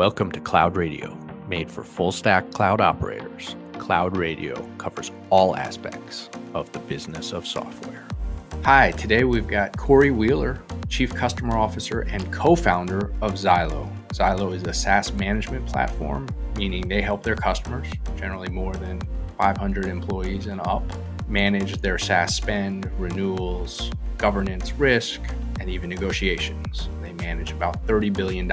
Welcome to Cloud Radio, made for full stack cloud operators. Cloud Radio covers all aspects of the business of software. Hi, today we've got Cory Wheeler, Chief Customer Officer and co founder of Zylo. Zylo is a SaaS management platform, meaning they help their customers, generally more than 500 employees and up, manage their SaaS spend, renewals, governance, risk, and even negotiations. They manage about $30 billion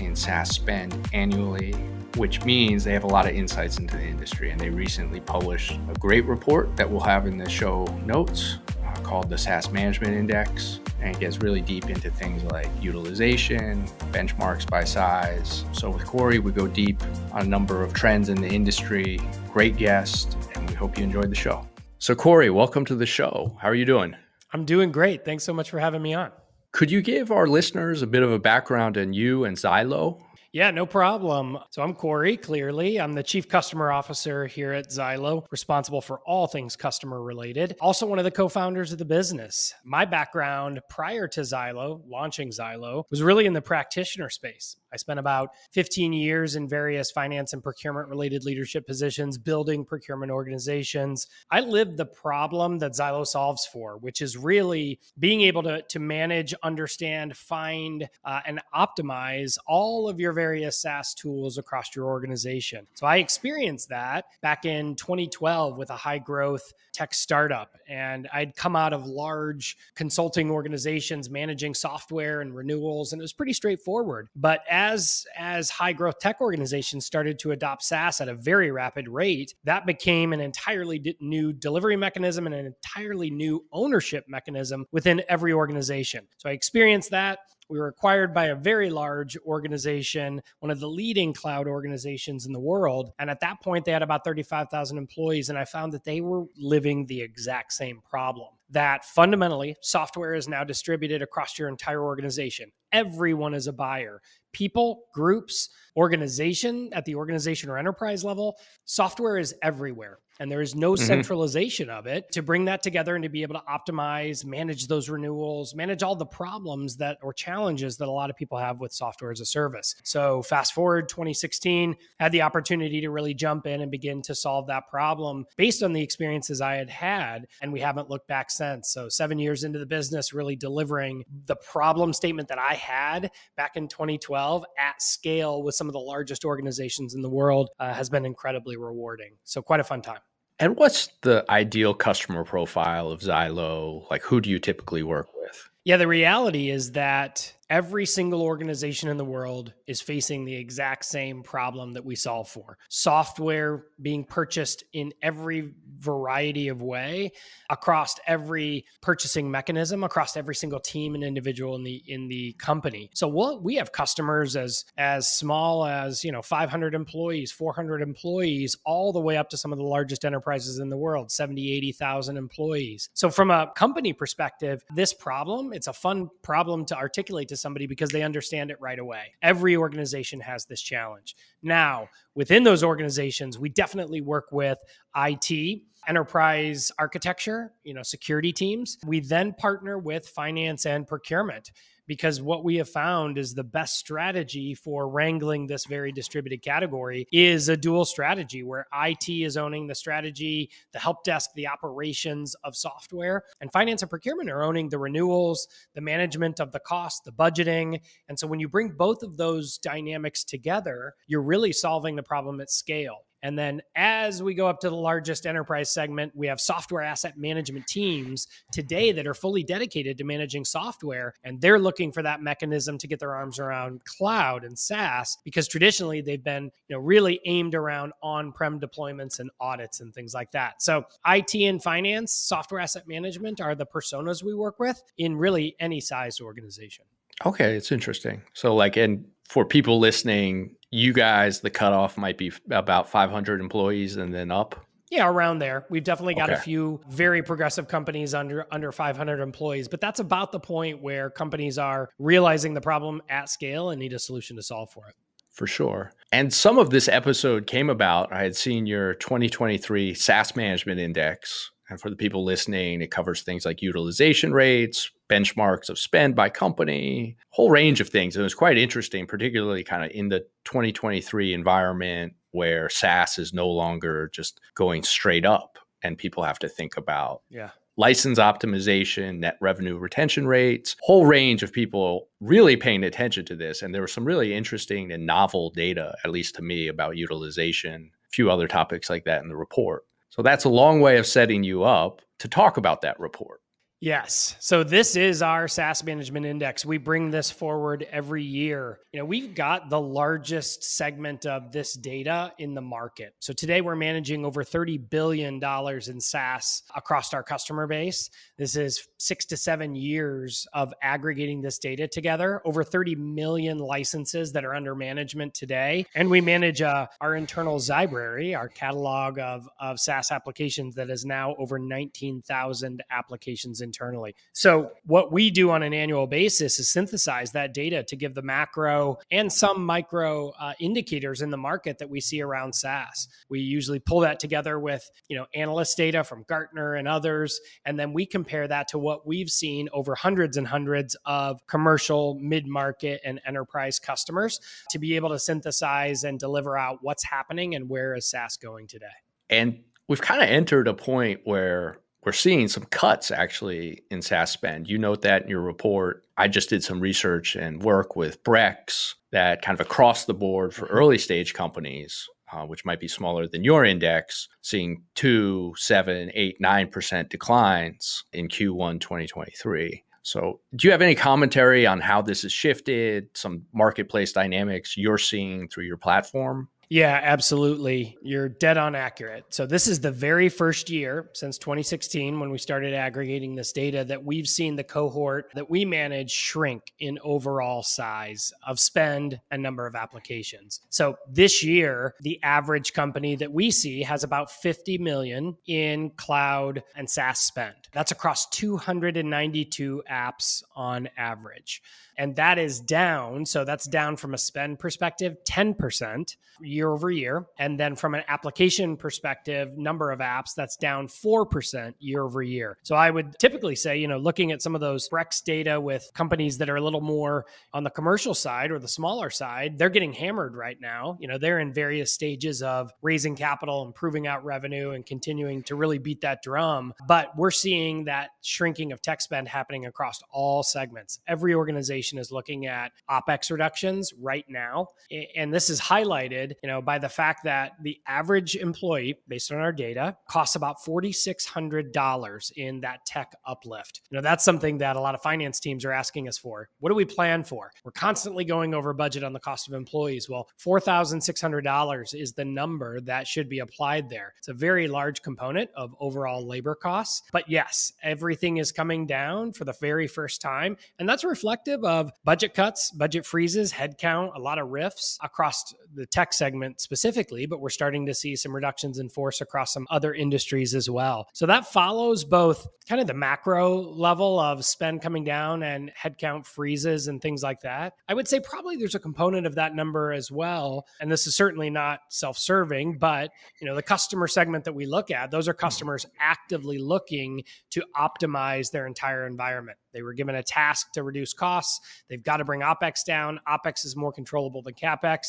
in SaaS spend annually, which means they have a lot of insights into the industry. And they recently published a great report that we'll have in the show notes uh, called the SaaS Management Index. And it gets really deep into things like utilization, benchmarks by size. So with Cory, we go deep on a number of trends in the industry. Great guest, and we hope you enjoyed the show. So, Cory, welcome to the show. How are you doing? I'm doing great. Thanks so much for having me on. Could you give our listeners a bit of a background on you and Zylo? Yeah, no problem. So I'm Cory, clearly. I'm the Chief Customer Officer here at Zylo, responsible for all things customer related. Also, one of the co founders of the business. My background prior to Zylo, launching Zylo, was really in the practitioner space. I spent about 15 years in various finance and procurement related leadership positions, building procurement organizations. I lived the problem that Zylo solves for, which is really being able to, to manage, understand, find, uh, and optimize all of your various SaaS tools across your organization. So I experienced that back in 2012 with a high growth tech startup. And I'd come out of large consulting organizations managing software and renewals, and it was pretty straightforward. But as, as high growth tech organizations started to adopt SaaS at a very rapid rate, that became an entirely new delivery mechanism and an entirely new ownership mechanism within every organization. So I experienced that. We were acquired by a very large organization, one of the leading cloud organizations in the world. And at that point, they had about 35,000 employees. And I found that they were living the exact same problem that fundamentally software is now distributed across your entire organization. Everyone is a buyer. People, groups, organization at the organization or enterprise level, software is everywhere and there is no mm-hmm. centralization of it to bring that together and to be able to optimize manage those renewals manage all the problems that or challenges that a lot of people have with software as a service so fast forward 2016 had the opportunity to really jump in and begin to solve that problem based on the experiences i had had and we haven't looked back since so seven years into the business really delivering the problem statement that i had back in 2012 at scale with some of the largest organizations in the world uh, has been incredibly rewarding so quite a fun time and what's the ideal customer profile of Zylo? Like, who do you typically work with? Yeah, the reality is that every single organization in the world is facing the exact same problem that we solve for. Software being purchased in every variety of way across every purchasing mechanism across every single team and individual in the in the company. So we'll, we have customers as as small as you know 500 employees 400 employees all the way up to some of the largest enterprises in the world 70 80,000 employees. So from a company perspective this problem it's a fun problem to articulate to somebody because they understand it right away. Every organization has this challenge. Now, within those organizations, we definitely work with IT, enterprise architecture, you know, security teams. We then partner with finance and procurement because what we have found is the best strategy for wrangling this very distributed category is a dual strategy where IT is owning the strategy, the help desk, the operations of software, and finance and procurement are owning the renewals, the management of the cost, the budgeting. And so when you bring both of those dynamics together, you're really solving the problem at scale. And then as we go up to the largest enterprise segment, we have software asset management teams today that are fully dedicated to managing software. And they're looking for that mechanism to get their arms around cloud and SaaS because traditionally they've been you know, really aimed around on prem deployments and audits and things like that. So, IT and finance, software asset management are the personas we work with in really any size organization. Okay, it's interesting. So, like, and for people listening, you guys, the cutoff might be about 500 employees and then up. Yeah, around there. We've definitely got okay. a few very progressive companies under under 500 employees, but that's about the point where companies are realizing the problem at scale and need a solution to solve for it. For sure. And some of this episode came about. I had seen your 2023 SaaS Management Index, And for the people listening, it covers things like utilization rates, benchmarks of spend by company, whole range of things. And it was quite interesting, particularly kind of in the 2023 environment where SaaS is no longer just going straight up and people have to think about yeah license optimization, net revenue retention rates, whole range of people really paying attention to this. And there was some really interesting and novel data, at least to me, about utilization, a few other topics like that in the report. So that's a long way of setting you up to talk about that report. Yes. So this is our SaaS management index. We bring this forward every year. You know, we've got the largest segment of this data in the market. So today we're managing over 30 billion dollars in SaaS across our customer base. This is 6 to 7 years of aggregating this data together, over 30 million licenses that are under management today. And we manage uh, our internal Zybrary, our catalog of of SaaS applications that is now over 19,000 applications internally. So, what we do on an annual basis is synthesize that data to give the macro and some micro uh, indicators in the market that we see around SaaS. We usually pull that together with, you know, analyst data from Gartner and others, and then we compare that to what we've seen over hundreds and hundreds of commercial, mid-market, and enterprise customers to be able to synthesize and deliver out what's happening and where is SaaS going today. And we've kind of entered a point where we're seeing some cuts actually in SaaS spend. You note that in your report. I just did some research and work with Brex that kind of across the board for mm-hmm. early stage companies, uh, which might be smaller than your index, seeing two, seven, eight, nine percent declines in Q1 2023. So, do you have any commentary on how this has shifted, some marketplace dynamics you're seeing through your platform? Yeah, absolutely. You're dead on accurate. So, this is the very first year since 2016 when we started aggregating this data that we've seen the cohort that we manage shrink in overall size of spend and number of applications. So, this year, the average company that we see has about 50 million in cloud and SaaS spend. That's across 292 apps on average and that is down. So that's down from a spend perspective, 10% year over year. And then from an application perspective, number of apps, that's down 4% year over year. So I would typically say, you know, looking at some of those Brex data with companies that are a little more on the commercial side or the smaller side, they're getting hammered right now. You know, they're in various stages of raising capital, improving out revenue, and continuing to really beat that drum. But we're seeing that shrinking of tech spend happening across all segments. Every organization organization is looking at opex reductions right now. And this is highlighted you know by the fact that the average employee based on our data costs about $4600 in that tech uplift. You know that's something that a lot of finance teams are asking us for. What do we plan for? We're constantly going over budget on the cost of employees. Well $4600 is the number that should be applied there. It's a very large component of overall labor costs. But yes everything is coming down for the very first time and that's reflective of of budget cuts, budget freezes, headcount, a lot of RIFs across the tech segment specifically, but we're starting to see some reductions in force across some other industries as well. So that follows both kind of the macro level of spend coming down and headcount freezes and things like that. I would say probably there's a component of that number as well. And this is certainly not self-serving, but you know, the customer segment that we look at, those are customers actively looking to optimize their entire environment. They were given a task to reduce costs. They've got to bring OPEX down. OPEX is more controllable than CAPEX.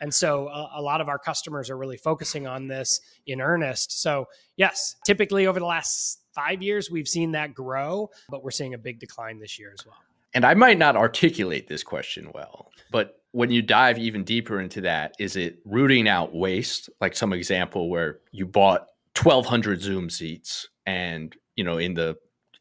And so a, lot of our customers are really focusing on this in earnest. So, yes, typically over the last five years, we've seen that grow, but we're seeing a big decline this year as well. And I might not articulate this question well, but when you dive even deeper into that, is it rooting out waste? Like some example where you bought 1,200 Zoom seats and, you know, in the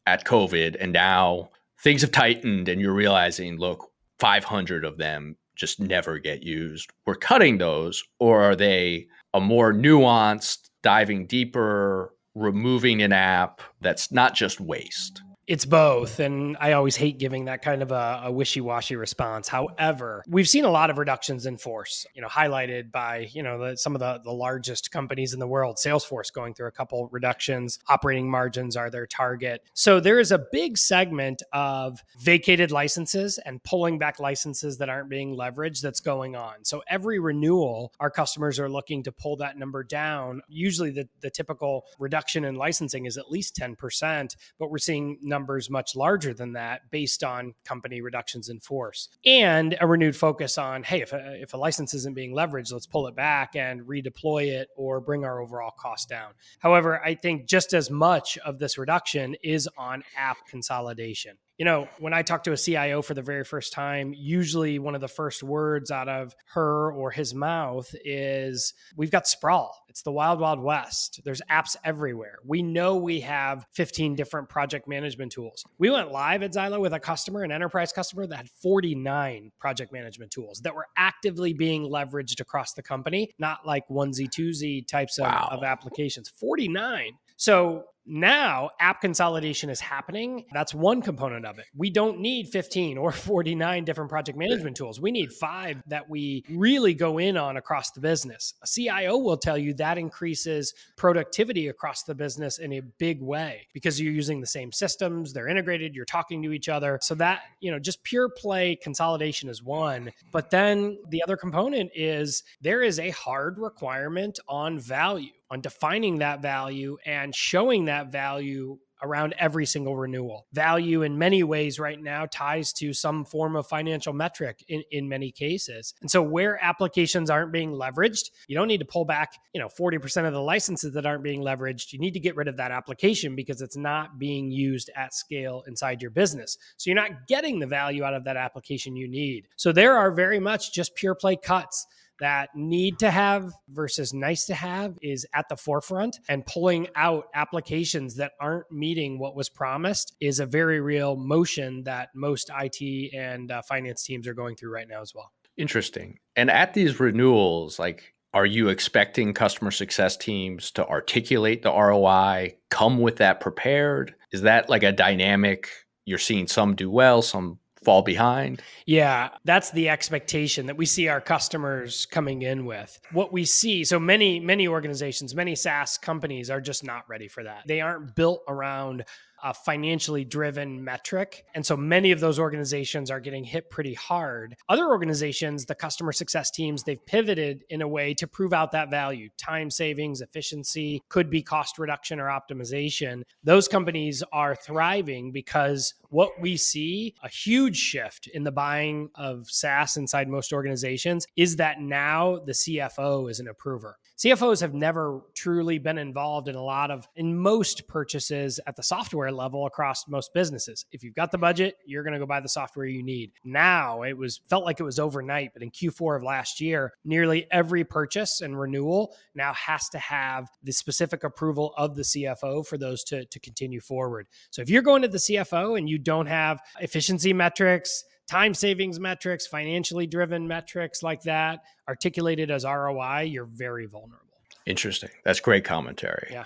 at COVID, and now things have tightened, and you're realizing, look, 500 of them just never get used. We're cutting those, or are they a more nuanced, diving deeper, removing an app that's not just waste? It's both. And I always hate giving that kind of a, a wishy washy response. However, we've seen a lot of reductions in force, you know, highlighted by, you know, the, some of the, the largest companies in the world, Salesforce going through a couple reductions, operating margins are their target. So there is a big segment of vacated licenses and pulling back licenses that aren't being leveraged that's going on. So every renewal, our customers are looking to pull that number down. Usually the, the typical reduction in licensing is at least 10%, but we're seeing numbers much larger than that based on company reductions in force and a renewed focus on hey if a, if a license isn't being leveraged let's pull it back and redeploy it or bring our overall cost down. However i think just as much of this reduction is on app consolidation you know, when I talk to a CIO for the very first time, usually one of the first words out of her or his mouth is, We've got sprawl. It's the wild, wild west. There's apps everywhere. We know we have 15 different project management tools. We went live at Zylo with a customer, an enterprise customer that had 49 project management tools that were actively being leveraged across the company, not like onesie, twosie types of, wow. of applications. 49. So now app consolidation is happening. That's one component of it. We don't need 15 or 49 different project management tools. We need five that we really go in on across the business. A CIO will tell you that increases productivity across the business in a big way because you're using the same systems, they're integrated, you're talking to each other. So that, you know, just pure play consolidation is one. But then the other component is there is a hard requirement on value on defining that value and showing that value around every single renewal. Value in many ways right now ties to some form of financial metric in, in many cases. And so where applications aren't being leveraged, you don't need to pull back, you know, 40% of the licenses that aren't being leveraged. You need to get rid of that application because it's not being used at scale inside your business. So you're not getting the value out of that application you need. So there are very much just pure play cuts that need to have versus nice to have is at the forefront and pulling out applications that aren't meeting what was promised is a very real motion that most IT and uh, finance teams are going through right now as well. Interesting. And at these renewals, like are you expecting customer success teams to articulate the ROI, come with that prepared? Is that like a dynamic you're seeing some do well, some fall behind? Yeah, that's the expectation that we see our customers coming in with. What we see, so many many organizations, many SaaS companies are just not ready for that. They aren't built around a financially driven metric. And so many of those organizations are getting hit pretty hard. Other organizations, the customer success teams, they've pivoted in a way to prove out that value time savings, efficiency, could be cost reduction or optimization. Those companies are thriving because what we see a huge shift in the buying of SaaS inside most organizations is that now the CFO is an approver. CFOs have never truly been involved in a lot of, in most purchases at the software level across most businesses. If you've got the budget, you're going to go buy the software you need. Now it was felt like it was overnight, but in Q4 of last year, nearly every purchase and renewal now has to have the specific approval of the CFO for those to, to continue forward. So if you're going to the CFO and you don't have efficiency metrics, time savings metrics, financially driven metrics like that articulated as ROI, you're very vulnerable. Interesting. That's great commentary. Yeah.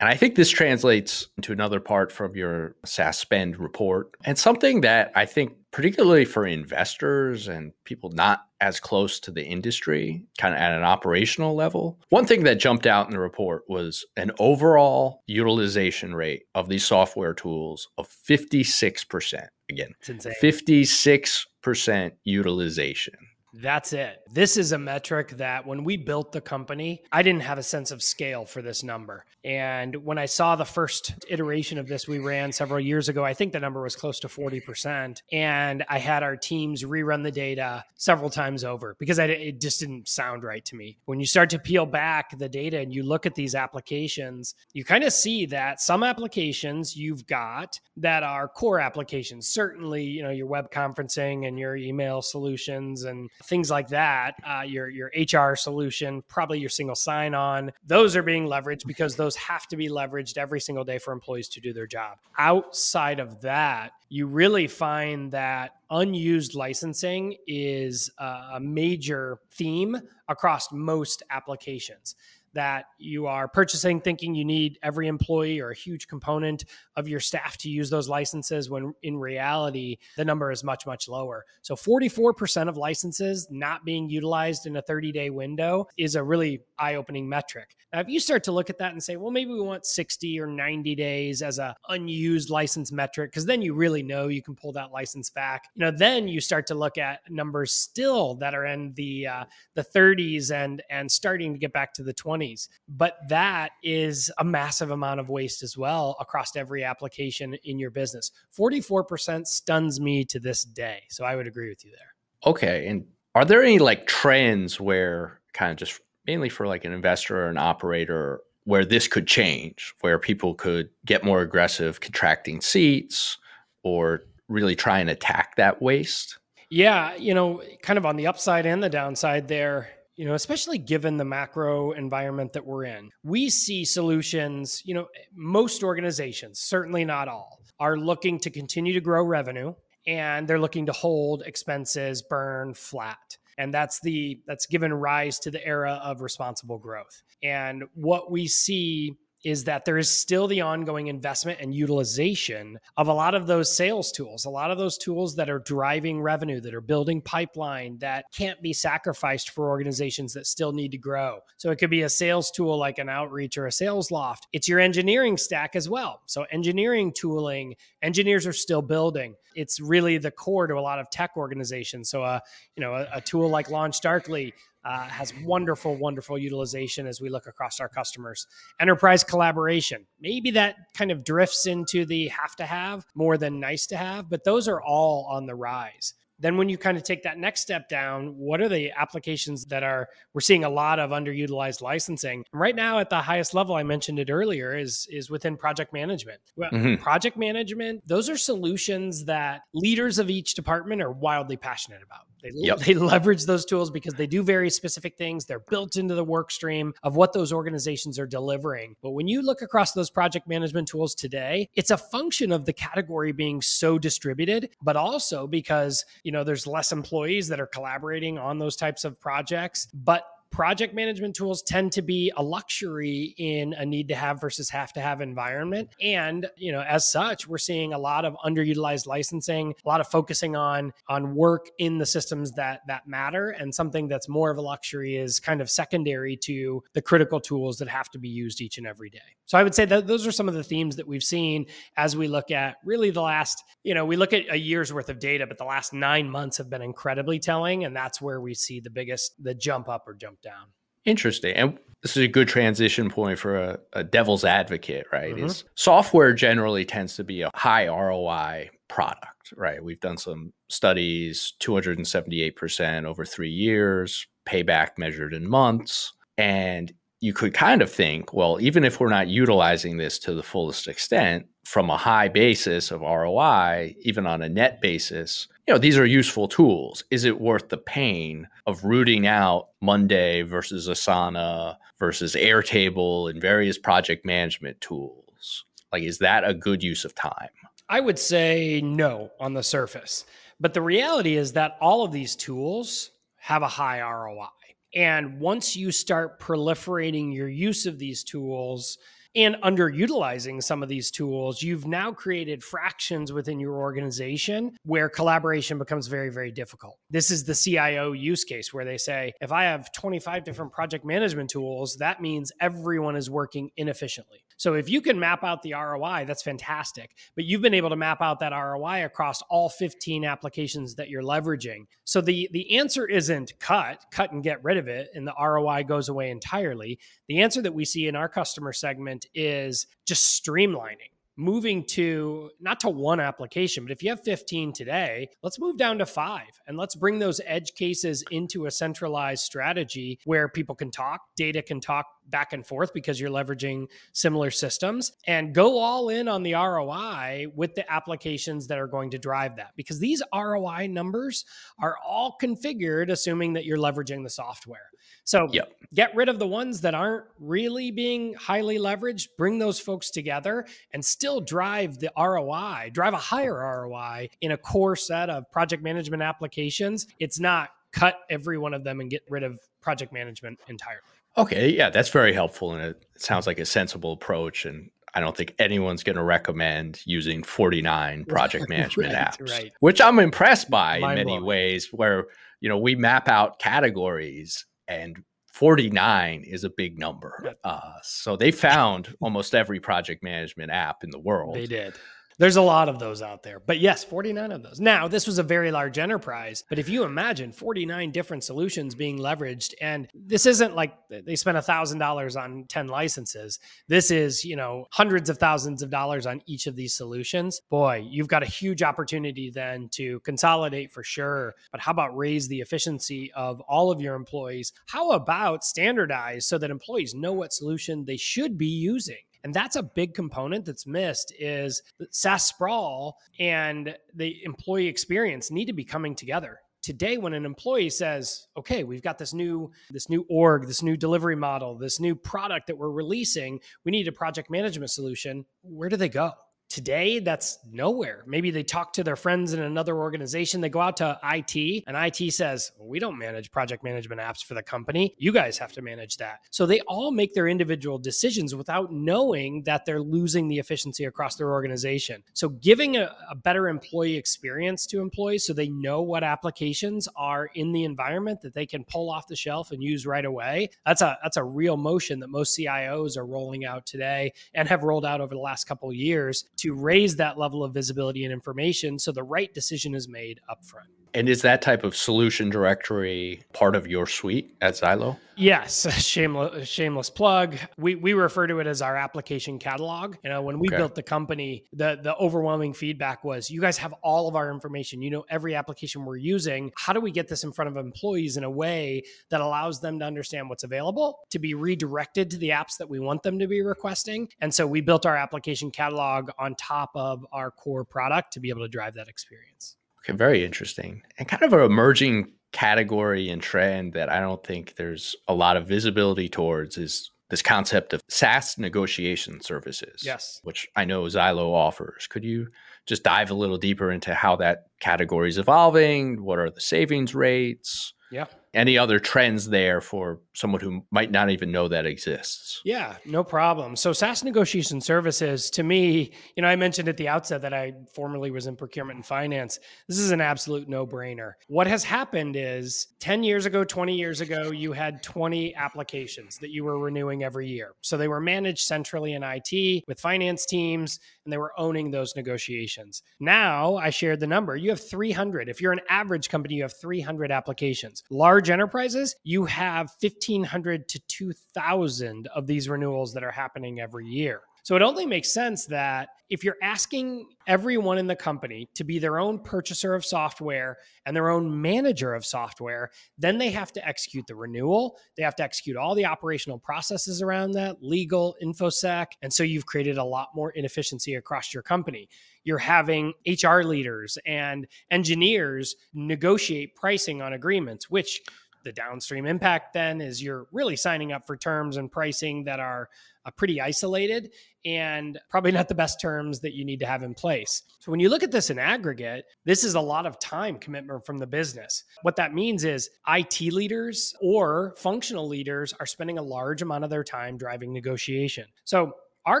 And I think this translates into another part from your SaaS spend report and something that I think, particularly for investors and people not as close to the industry, kind of at an operational level, one thing that jumped out in the report was an overall utilization rate of these software tools of 56%. Again, 56% utilization. That's it. This is a metric that when we built the company, I didn't have a sense of scale for this number. And when I saw the first iteration of this we ran several years ago, I think the number was close to 40%. And I had our teams rerun the data several times over because I, it just didn't sound right to me. When you start to peel back the data and you look at these applications, you kind of see that some applications you've got that are core applications, certainly, you know, your web conferencing and your email solutions and things like that, uh, your your HR solution, probably your single sign on, those are being leveraged because those have to be leveraged every single day for employees to do their job. Outside of that, you really find that unused licensing is a major theme across most applications that you are purchasing thinking you need every employee or a huge component of your staff to use those licenses when in reality the number is much much lower. So 44% of licenses not being utilized in a 30 day window is a really eye opening metric. Now if you start to look at that and say well maybe we want 60 or 90 days as a unused license metric because then you really know you can pull that license back you know then you start to look at numbers still that are in the uh, the 30s and and starting to get back to the 20s but that is a massive amount of waste as well across every application in your business. 44% stuns me to this day so i would agree with you there. Okay and are there any like trends where kind of just mainly for like an investor or an operator where this could change where people could get more aggressive contracting seats or really try and attack that waste? Yeah, you know, kind of on the upside and the downside there, you know, especially given the macro environment that we're in. We see solutions, you know, most organizations, certainly not all, are looking to continue to grow revenue and they're looking to hold expenses burn flat and that's the that's given rise to the era of responsible growth and what we see is that there is still the ongoing investment and utilization of a lot of those sales tools, a lot of those tools that are driving revenue, that are building pipeline that can't be sacrificed for organizations that still need to grow. So it could be a sales tool like an outreach or a Salesloft. It's your engineering stack as well. So engineering tooling, engineers are still building. It's really the core to a lot of tech organizations. So a, uh, you know, a, a tool like LaunchDarkly uh, has wonderful, wonderful utilization as we look across our customers. Enterprise collaboration, maybe that kind of drifts into the have to have more than nice to have, but those are all on the rise. Then, when you kind of take that next step down, what are the applications that are we're seeing a lot of underutilized licensing? right now, at the highest level, I mentioned it earlier, is is within project management. Well, mm-hmm. project management, those are solutions that leaders of each department are wildly passionate about. They, yep. they leverage those tools because they do very specific things. They're built into the work stream of what those organizations are delivering. But when you look across those project management tools today, it's a function of the category being so distributed, but also because, you know, there's less employees that are collaborating on those types of projects. But project management tools tend to be a luxury in a need to have versus have to have environment. And you know as such we're seeing a lot of underutilized licensing a lot of focusing on on work in the systems that that matter. And something that's more of a luxury is kind of secondary to the critical tools that have to be used each and every day. So i would say that those are some of the themes that we've seen as we look at really the last you know we look at a year's worth of data but the last 9 months have been incredibly telling. And that's where we see the biggest the jump up or jump down. Interesting. And this is a good transition point for a, a devil's advocate, right? Mm-hmm. Is software generally tends to be a high ROI product, right? We've done some studies, 278% over three years, payback measured in months. And you could kind of think, well, even if we're not utilizing this to the fullest extent from a high basis of ROI, even on a net basis, you know, these are useful tools. Is it worth the pain of rooting out Monday versus Asana versus Airtable and various project management tools? Like, is that a good use of time? I would say no on the surface. But the reality is that all of these tools have a high ROI. And once you start proliferating your use of these tools, and underutilizing some of these tools, you've now created fractions within your organization where collaboration becomes very, very difficult. This is the CIO use case where they say, if I have 25 different project management tools, that means everyone is working inefficiently. So if you can map out the ROI, that's fantastic. But you've been able to map out that ROI across all 15 applications that you're leveraging. So the the answer isn't cut, cut and get rid of it and the ROI goes away entirely. The answer that we see in our customer segment is just streamlining moving to not to one application, but if you have 15 today, let's move down to five and let's bring those edge cases into a centralized strategy where people can talk, data can talk back and forth because you're leveraging similar systems and go all in on the ROI with the applications that are going to drive that because these ROI numbers are all configured assuming that you're leveraging the software. So yep. get rid of the ones that aren't really being highly leveraged, bring those folks together and still drive the ROI, drive a higher ROI in a core set of project management applications. It's not cut every one of them and get rid of project management entirely. Okay, yeah, that's very helpful, and it sounds like a sensible approach. And I don't think anyone's going to recommend using 49 project management right, apps, right. which I'm impressed by in many blowing. ways. Where you know we map out categories, and 49 is a big number. Uh, so they found almost every project management app in the world. They did. There's a lot of those out there. But yes, 49 of those. Now, this was a very large enterprise, but if you imagine 49 different solutions being leveraged, and this isn't like they spent $1,000 on 10 licenses. This is, you know, hundreds of thousands of dollars on each of these solutions. Boy, you've got a huge opportunity then to consolidate for sure. But how about raise the efficiency of all of your employees? How about standardize so that employees know what solution they should be using? And that's a big component that's missed is SaaS sprawl and the employee experience need to be coming together. Today, when an employee says, okay, we've got this new, this new org, this new delivery model, this new product that we're releasing, we need a project management solution, where do they go? Today, that's nowhere. Maybe they talk to their friends in another organization. They go out to IT, and IT says, We don't manage project management apps for the company. You guys have to manage that. So they all make their individual decisions without knowing that they're losing the efficiency across their organization. So giving a, a better employee experience to employees so they know what applications are in the environment that they can pull off the shelf and use right away. That's a that's a real motion that most CIOs are rolling out today and have rolled out over the last couple of years to raise that level of visibility and information so the right decision is made upfront. And is that type of solution directory part of your suite at Zylo? Yes, shameless shameless plug. We we refer to it as our application catalog. You know, when we Okay. built the company, the the overwhelming feedback was you guys have all of our information. You know every application we're using. How do we get this in front of employees in a way that allows them to understand what's available, to be redirected to the apps that we want them to be requesting? And so we built our application catalog on top of our core product to be able to drive that experience. Okay, very interesting. And kind of an emerging category and trend that I don't think there's a lot of visibility towards is this concept of SaaS negotiation services. Yes. Which I know Zylo offers. Could you just dive a little deeper into how that category is evolving? What are the savings rates? Yeah. Any other trends there for someone who might not even know that exists? Yeah, no problem. So SaaS negotiation services, to me, you know, I mentioned at the outset that I formerly was in procurement and finance. This is an absolute no-brainer. What has happened is 10 years ago, 20 years ago, you had 20 applications that you were renewing every year. So they were managed centrally in IT with finance teams and they were owning those negotiations. Now, I shared the number. You have 300. If you're an average company, you have 300 applications. Large enterprises, you have 1500 to 2000 of these renewals that are happening every year. So it only makes sense that if you're asking everyone in the company to be their own purchaser of software and their own manager of software, then they have to execute the renewal. They have to execute all the operational processes around that, legal, infosec. And so you've created a lot more inefficiency across your company. You're having HR leaders and engineers negotiate pricing on agreements, which the downstream impact then is you're really signing up for terms and pricing that are uh, pretty isolated and probably not the best terms that you need to have in place. So when you look at this in aggregate, this is a lot of time commitment from the business. What that means is IT leaders or functional leaders are spending a large amount of their time driving negotiation. So our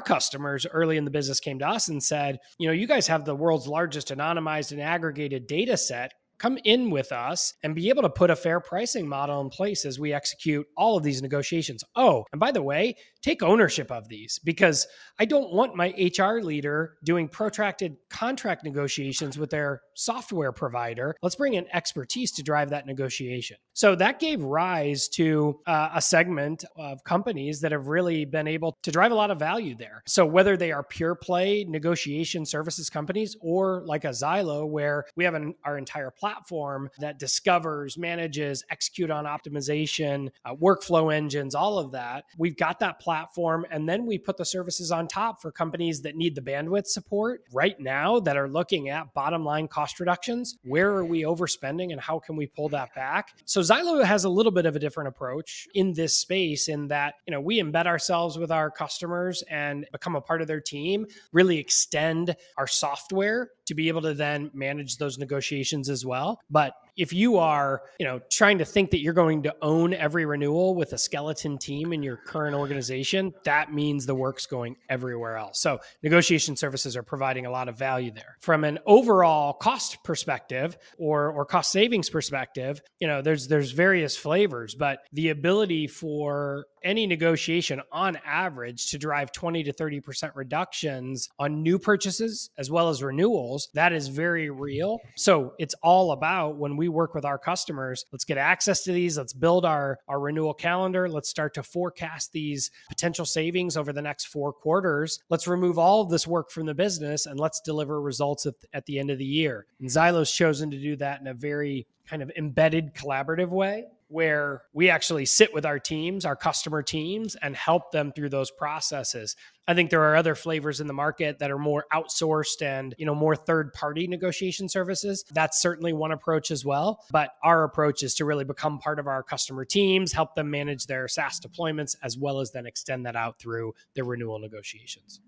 customers early in the business came to us and said, you know, you guys have the world's largest anonymized and aggregated data set come in with us and be able to put a fair pricing model in place as we execute all of these negotiations. Oh, and by the way, take ownership of these because I don't want my HR leader doing protracted contract negotiations with their software provider. Let's bring in expertise to drive that negotiation. So that gave rise to uh, a segment of companies that have really been able to drive a lot of value there. So whether they are pure play negotiation services companies or like a Zylo, where we have an, our entire platform that discovers, manages, execute on optimization, uh, workflow engines, all of that, we've got that platform. And then we put the services on top for companies that need the bandwidth support right now that are looking at bottom line cost reductions. Where are we overspending and how can we pull that back? So Zylo has a little bit of a different approach in this space in that, you know, we embed ourselves with our customers and become a part of their team, really extend our software to be able to then manage those negotiations as well. But if you are, you know, trying to think that you're going to own every renewal with a skeleton team in your current organization, that means the work's going everywhere else. So negotiation services are providing a lot of value there. From an overall cost perspective or or cost savings perspective, you know, there's there's various flavors, but the ability for any negotiation on average to drive 20 to 30% reductions on new purchases as well as renewals, that is very real. So it's all about when we work with our customers, let's get access to these, let's build our, our renewal calendar, let's start to forecast these potential savings over the next four quarters. Let's remove all of this work from the business and let's deliver results at, at the end of the year. And Zylo's chosen to do that in a very kind of embedded collaborative way where we actually sit with our teams, our customer teams, and help them through those processes. I think there are other flavors in the market that are more outsourced and, you know, more third-party negotiation services. That's certainly one approach as well, but our approach is to really become part of our customer teams, help them manage their SaaS deployments as well as then extend that out through their renewal negotiations.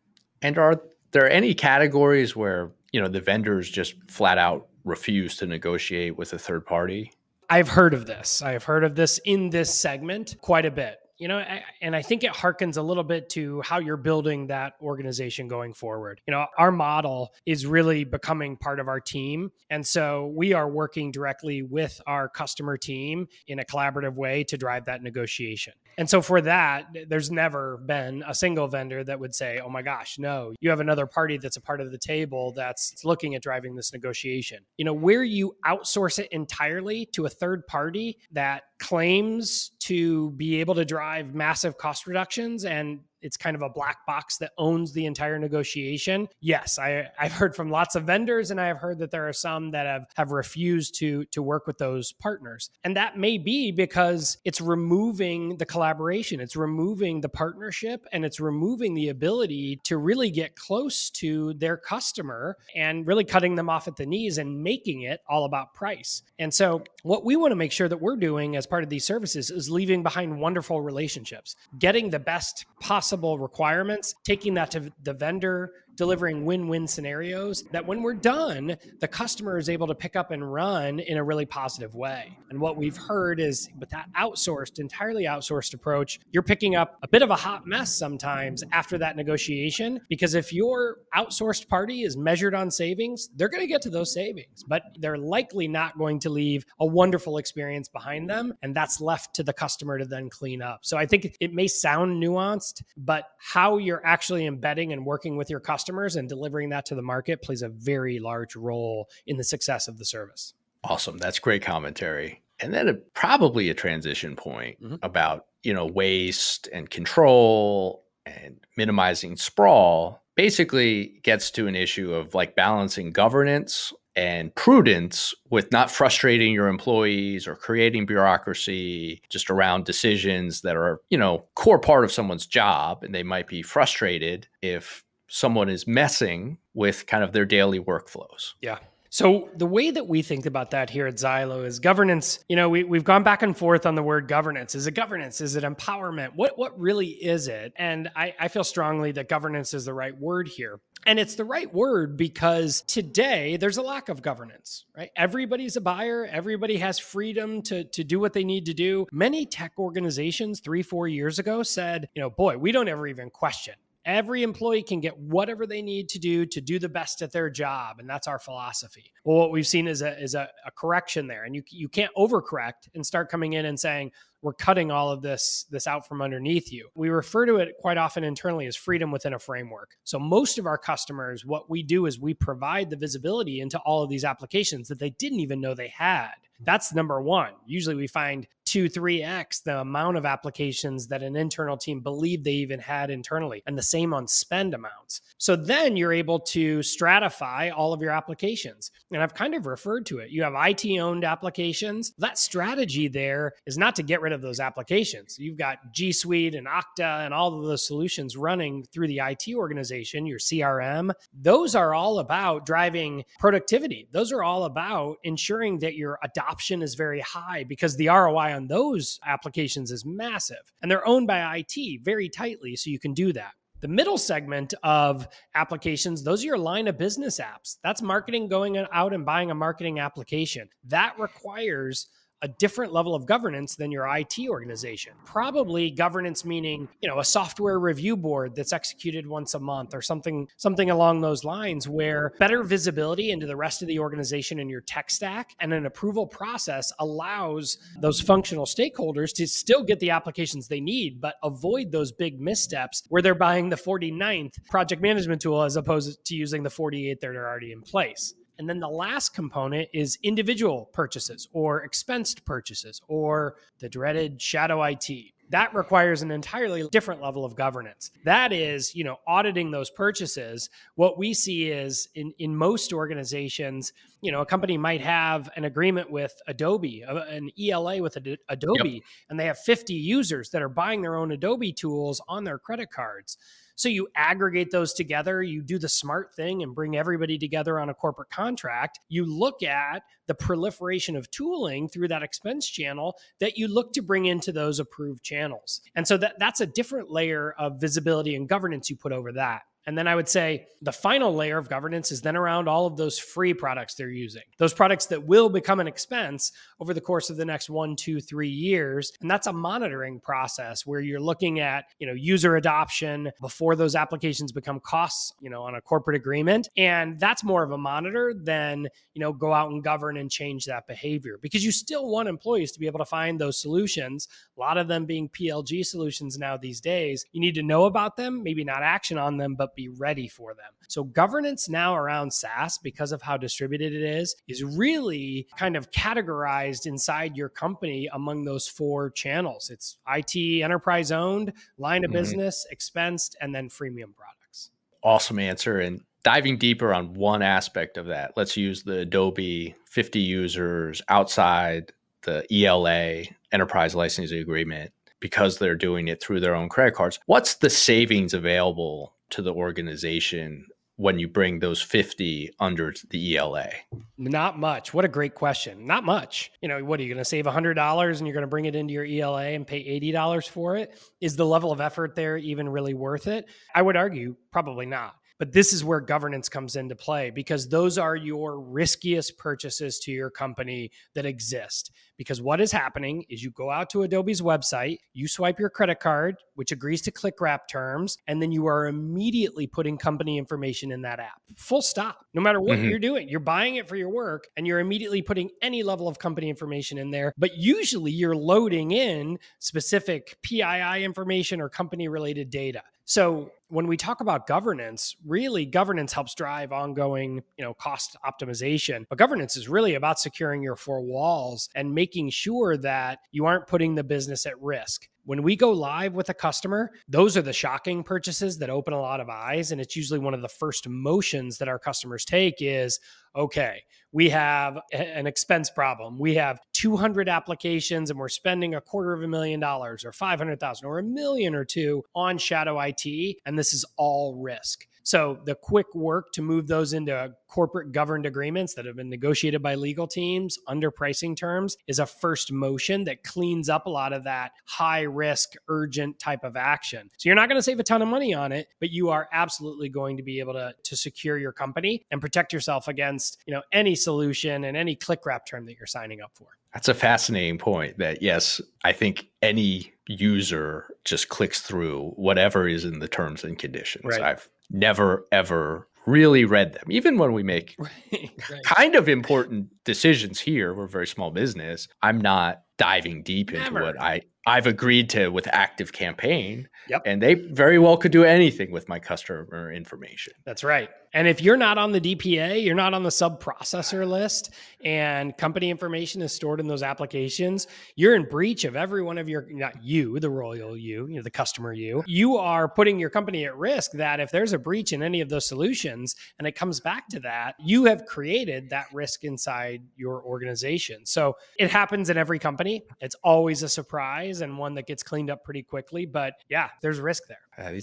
And are there any categories where, you know, the vendors just flat out refuse to negotiate with a third party? I've heard of this. I have heard of this in this segment quite a bit. You know, and I think it harkens a little bit to how you're building that organization going forward. You know, our model is really becoming part of our team. And so we are working directly with our customer team in a collaborative way to drive that negotiation. And so for that, there's never been a single vendor that would say, oh my gosh, no, you have another party that's a part of the table that's looking at driving this negotiation. You know, where you outsource it entirely to a third party that claims to be able to drive massive cost reductions and it's kind of a black box that owns the entire negotiation. Yes, I, I've heard from lots of vendors, and I have heard that there are some that have have refused to to work with those partners, and that may be because it's removing the collaboration, it's removing the partnership, and it's removing the ability to really get close to their customer and really cutting them off at the knees and making it all about price. And so, what we want to make sure that we're doing as part of these services is leaving behind wonderful relationships, getting the best possible possible requirements, taking that to the vendor, delivering win-win scenarios that when we're done, the customer is able to pick up and run in a really positive way. And what we've heard is with that outsourced, entirely outsourced approach, you're picking up a bit of a hot mess sometimes after that negotiation because if your outsourced party is measured on savings, they're going to get to those savings, but they're likely not going to leave a wonderful experience behind them and that's left to the customer to then clean up. So I think it may sound nuanced, but how you're actually embedding and working with your customer customers and delivering that to the market plays a very large role in the success of the service. Awesome. That's great commentary. And then a, probably a transition point mm-hmm. about, you know, waste and control and minimizing sprawl basically gets to an issue of like balancing governance and prudence with not frustrating your employees or creating bureaucracy just around decisions that are, you know, core part of someone's job and they might be frustrated if someone is messing with kind of their daily workflows. Yeah. So the way that we think about that here at Zylo is governance. You know, we, we've gone back and forth on the word governance. Is it governance? Is it empowerment? What what really is it? And I, I feel strongly that governance is the right word here. And it's the right word because today there's a lack of governance, right? Everybody's a buyer, everybody has freedom to, to do what they need to do. Many tech organizations three, four years ago said, you know, boy, we don't ever even question Every employee can get whatever they need to do to do the best at their job, and that's our philosophy. Well, what we've seen is a is a, a correction there, and you you can't overcorrect and start coming in and saying we're cutting all of this this out from underneath you. We refer to it quite often internally as freedom within a framework. So most of our customers, what we do is we provide the visibility into all of these applications that they didn't even know they had. That's number one. Usually we find two, three X the amount of applications that an internal team believed they even had internally, and the same on spend amounts. So then you're able to stratify all of your applications. And I've kind of referred to it. You have IT owned applications. That strategy there is not to get rid of those applications. You've got G Suite and Okta and all of those solutions running through the IT organization, your CRM. Those are all about driving productivity. Those are all about ensuring that your adoption is very high because the ROI on those applications is massive and they're owned by IT very tightly. So you can do that. The middle segment of applications, those are your line of business apps. That's marketing going out and buying a marketing application. That requires a different level of governance than your IT organization. Probably governance meaning, you know, a software review board that's executed once a month or something something along those lines where better visibility into the rest of the organization and your tech stack and an approval process allows those functional stakeholders to still get the applications they need but avoid those big missteps where they're buying the 49th project management tool as opposed to using the 48 that are already in place. And then the last component is individual purchases or expensed purchases or the dreaded shadow IT. That requires an entirely different level of governance. That is, you know, auditing those purchases. What we see is in, in most organizations, you know, a company might have an agreement with Adobe, uh, an ELA with Adobe, yep. and they have 50 users that are buying their own Adobe tools on their credit cards so you aggregate those together, you do the smart thing and bring everybody together on a corporate contract. You look at the proliferation of tooling through that expense channel that you look to bring into those approved channels. And so that, that's a different layer of visibility and governance you put over that. And then I would say the final layer of governance is then around all of those free products they're using, those products that will become an expense over the course of the next one, two, three years. And that's a monitoring process where you're looking at, you know, user adoption before those applications become costs, you know, on a corporate agreement. And that's more of a monitor than, you know, go out and govern and change that behavior because you still want employees to be able to find those solutions. A lot of them being PLG solutions now these days. You need to know about them, maybe not action on them, but be ready for them. So, governance now around SaaS, because of how distributed it is, is really kind of categorized inside your company among those four channels it's IT, enterprise owned, line of mm-hmm. business, expensed, and then freemium products. Awesome answer. And diving deeper on one aspect of that, let's use the Adobe 50 users outside the ELA, enterprise licensing agreement because they're doing it through their own credit cards. What's the savings available to the organization when you bring those 50 under the ELA? Not much. What a great question. Not much. You know, what are you going to save $100 and you're going to bring it into your ELA and pay $80 for it? Is the level of effort there even really worth it? I would argue probably not. But this is where governance comes into play because those are your riskiest purchases to your company that exist. Because what is happening is you go out to Adobe's website, you swipe your credit card, which agrees to click wrap terms, and then you are immediately putting company information in that app. Full stop. No matter what mm-hmm. you're doing, you're buying it for your work and you're immediately putting any level of company information in there. But usually you're loading in specific PII information or company related data. So when we talk about governance, really governance helps drive ongoing, you know, cost optimization. But governance is really about securing your four walls and making sure that you aren't putting the business at risk. When we go live with a customer, those are the shocking purchases that open a lot of eyes. And it's usually one of the first motions that our customers take is okay, we have an expense problem. We have 200 applications and we're spending a quarter of a million dollars or 500,000 or a million or two on shadow IT. And this is all risk. So the quick work to move those into corporate governed agreements that have been negotiated by legal teams under pricing terms is a first motion that cleans up a lot of that high risk, urgent type of action. So you're not going to save a ton of money on it, but you are absolutely going to be able to, to secure your company and protect yourself against, you know, any solution and any click wrap term that you're signing up for. That's a fascinating point that yes, I think any user just clicks through whatever is in the terms and conditions. Right. I've never ever really read them even when we make right, right. kind of important decisions here we're a very small business i'm not diving deep into never. what i I've agreed to with Active Campaign. Yep. And they very well could do anything with my customer information. That's right. And if you're not on the DPA, you're not on the sub processor list, and company information is stored in those applications, you're in breach of every one of your, not you, the royal you, you know, the customer you. You are putting your company at risk that if there's a breach in any of those solutions and it comes back to that, you have created that risk inside your organization. So it happens in every company. It's always a surprise and one that gets cleaned up pretty quickly. But yeah, there's risk there. Uh,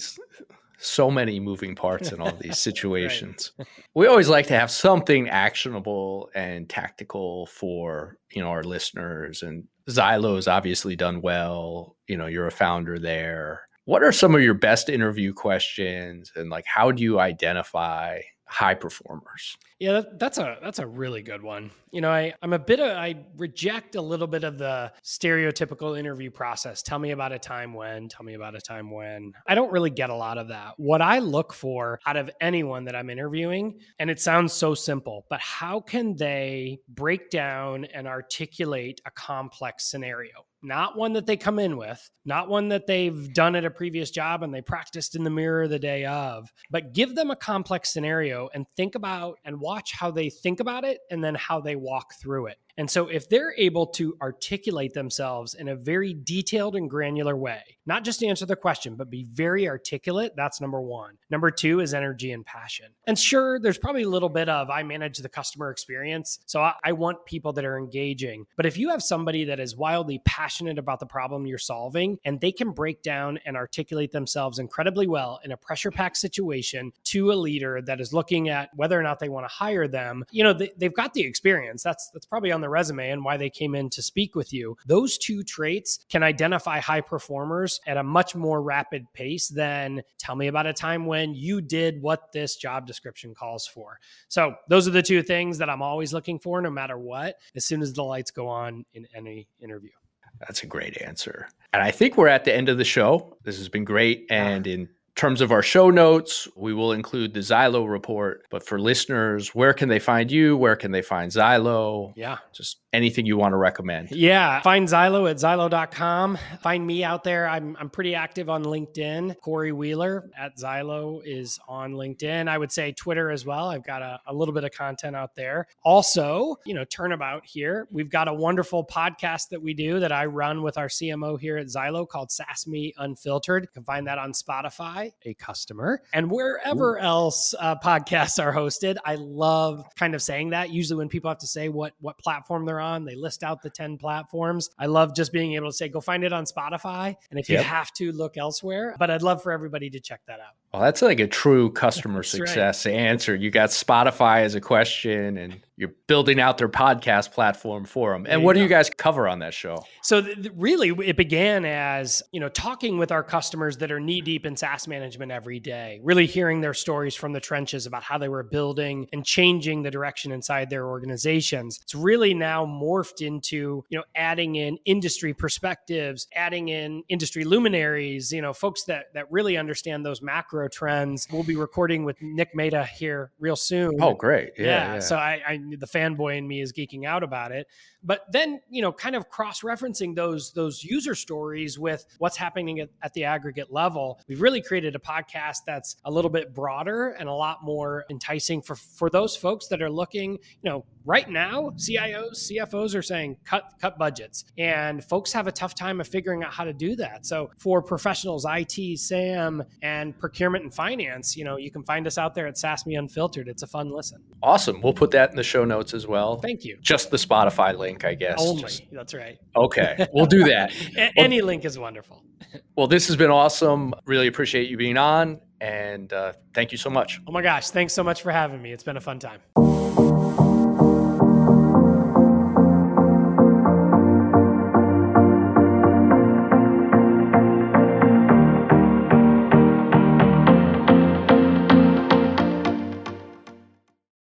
so many moving parts in all these situations. right. We always like to have something actionable and tactical for you know our listeners. And Zylo's obviously done well. You know, you're a founder there. What are some of your best interview questions and like how do you identify high performers? Yeah, that, that's a that's a really good one. You know, I I'm a bit of I reject a little bit of the stereotypical interview process. Tell me about a time when, tell me about a time when. I don't really get a lot of that. What I look for out of anyone that I'm interviewing, and it sounds so simple, but how can they break down and articulate a complex scenario? Not one that they come in with, not one that they've done at a previous job and they practiced in the mirror the day of, but give them a complex scenario and think about and watch how they think about it and then how they walk through it. And so, if they're able to articulate themselves in a very detailed and granular way, not just answer the question, but be very articulate, that's number one. Number two is energy and passion. And sure, there's probably a little bit of I manage the customer experience. So, I, I want people that are engaging. But if you have somebody that is wildly passionate about the problem you're solving and they can break down and articulate themselves incredibly well in a pressure packed situation to a leader that is looking at whether or not they want to hire them, you know, they, they've got the experience. That's, that's probably on on the resume and why they came in to speak with you. Those two traits can identify high performers at a much more rapid pace than tell me about a time when you did what this job description calls for. So, those are the two things that I'm always looking for no matter what, as soon as the lights go on in any interview. That's a great answer. And I think we're at the end of the show. This has been great. And in terms of our show notes, we will include the Zylo report. But for listeners, where can they find you? Where can they find Zylo? Yeah. Just anything you want to recommend. Yeah. Find Zylo at zylo.com. Find me out there. I'm, I'm pretty active on LinkedIn. Cory Wheeler at Zylo is on LinkedIn. I would say Twitter as well. I've got a, a little bit of content out there. Also, you know, turnabout here. We've got a wonderful podcast that we do that I run with our CMO here at Zylo called SaaSme Unfiltered. You can find that on Spotify a customer and wherever Ooh. else uh, podcasts are hosted. I love kind of saying that. Usually, when people have to say what what platform they're on, they list out the ten platforms. I love just being able to say, go find it on Spotify, and if yep. you have to, look elsewhere. But I'd love for everybody to check that out. Well, that's like a true customer success right. answer. You got Spotify as a question, and you're building out their podcast platform for them. And what do you guys cover on that show? So, th- really, it began as you know talking with our customers that are knee deep in SaaS management every day, really hearing their stories from the trenches about how they were building and changing the direction inside their organizations. It's really now morphed into you know adding in industry perspectives, adding in industry luminaries, you know, folks that that really understand those macro trends. We'll be recording with Nick Mehta here real soon. Oh, great. Yeah. yeah. yeah. So I, I, the fanboy in me is geeking out about it. But then, you know, kind of cross-referencing those those user stories with what's happening at, at the aggregate level, we've really created a podcast that's a little bit broader and a lot more enticing for for those folks that are looking, you know, right now, CIOs, CFOs are saying cut cut budgets, and folks have a tough time of figuring out how to do that. So for professionals, IT, SAM, and procurement and finance, you know, you can find us out there at SaaSme Unfiltered. It's a fun listen. Awesome. We'll put that in the show notes as well. Thank you. Just the Spotify link, I guess. Only. Just... That's right. Okay. We'll do that. Any well, link is wonderful. well, this has been awesome. Really appreciate you being on. And uh, thank you so much. Oh my gosh. Thanks so much for having me. It's been a fun time.